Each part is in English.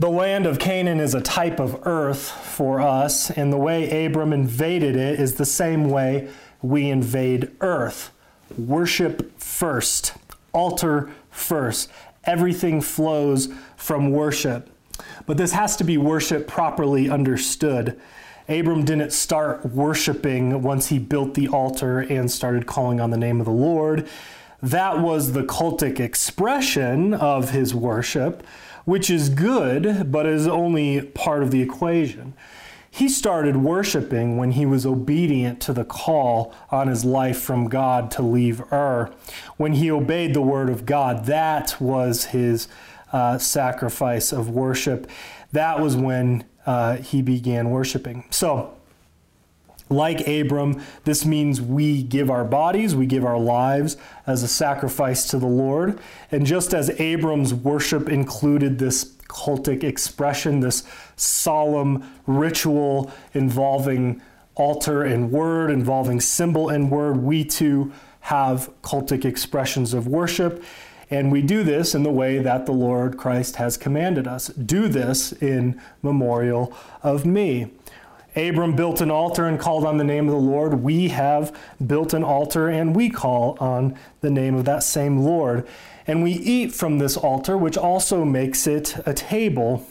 The land of Canaan is a type of earth for us, and the way Abram invaded it is the same way we invade earth. Worship first, altar first. Everything flows from worship. But this has to be worship properly understood. Abram didn't start worshiping once he built the altar and started calling on the name of the Lord. That was the cultic expression of his worship which is good, but is only part of the equation. He started worshiping when he was obedient to the call on his life from God to leave Ur. When he obeyed the word of God, that was his uh, sacrifice of worship. That was when uh, he began worshiping. So, like Abram, this means we give our bodies, we give our lives as a sacrifice to the Lord. And just as Abram's worship included this cultic expression, this solemn ritual involving altar and word, involving symbol and word, we too have cultic expressions of worship. And we do this in the way that the Lord Christ has commanded us. Do this in memorial of me. Abram built an altar and called on the name of the Lord. We have built an altar and we call on the name of that same Lord. And we eat from this altar, which also makes it a table.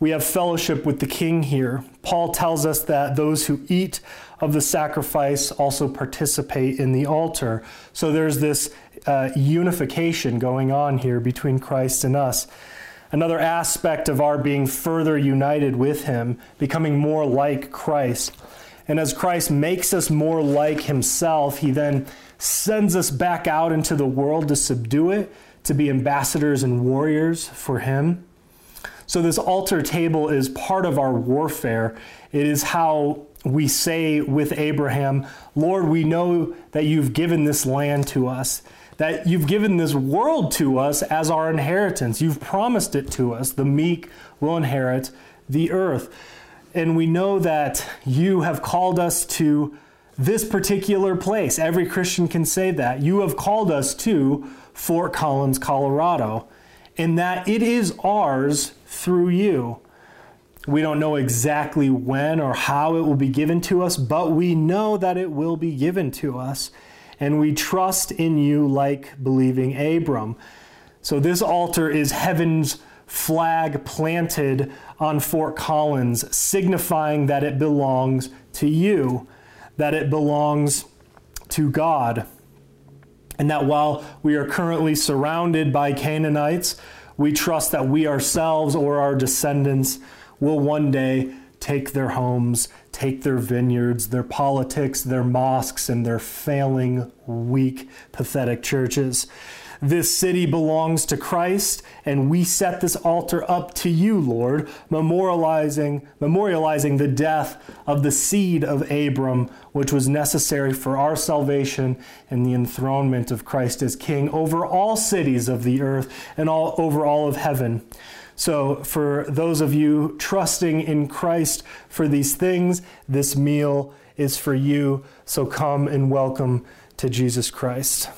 We have fellowship with the king here. Paul tells us that those who eat of the sacrifice also participate in the altar. So there's this uh, unification going on here between Christ and us another aspect of our being further united with Him, becoming more like Christ. And as Christ makes us more like Himself, He then sends us back out into the world to subdue it, to be ambassadors and warriors for Him. So, this altar table is part of our warfare. It is how we say with Abraham, Lord, we know that you've given this land to us that you've given this world to us as our inheritance. You've promised it to us. The meek will inherit the earth. And we know that you have called us to this particular place. Every Christian can say that. You have called us to Fort Collins, Colorado, and that it is ours through you. We don't know exactly when or how it will be given to us, but we know that it will be given to us and we trust in you like believing Abram. So this altar is heaven's flag planted on Fort Collins, signifying that it belongs to you, that it belongs to God. And that while we are currently surrounded by Canaanites, we trust that we ourselves or our descendants will one day take their homes, take their vineyards, their politics, their mosques, and their failing, weak, pathetic churches. This city belongs to Christ, and we set this altar up to you, Lord, memorializing, memorializing the death of the seed of Abram, which was necessary for our salvation and the enthronement of Christ as King over all cities of the earth and all over all of heaven. So, for those of you trusting in Christ for these things, this meal is for you. So, come and welcome to Jesus Christ.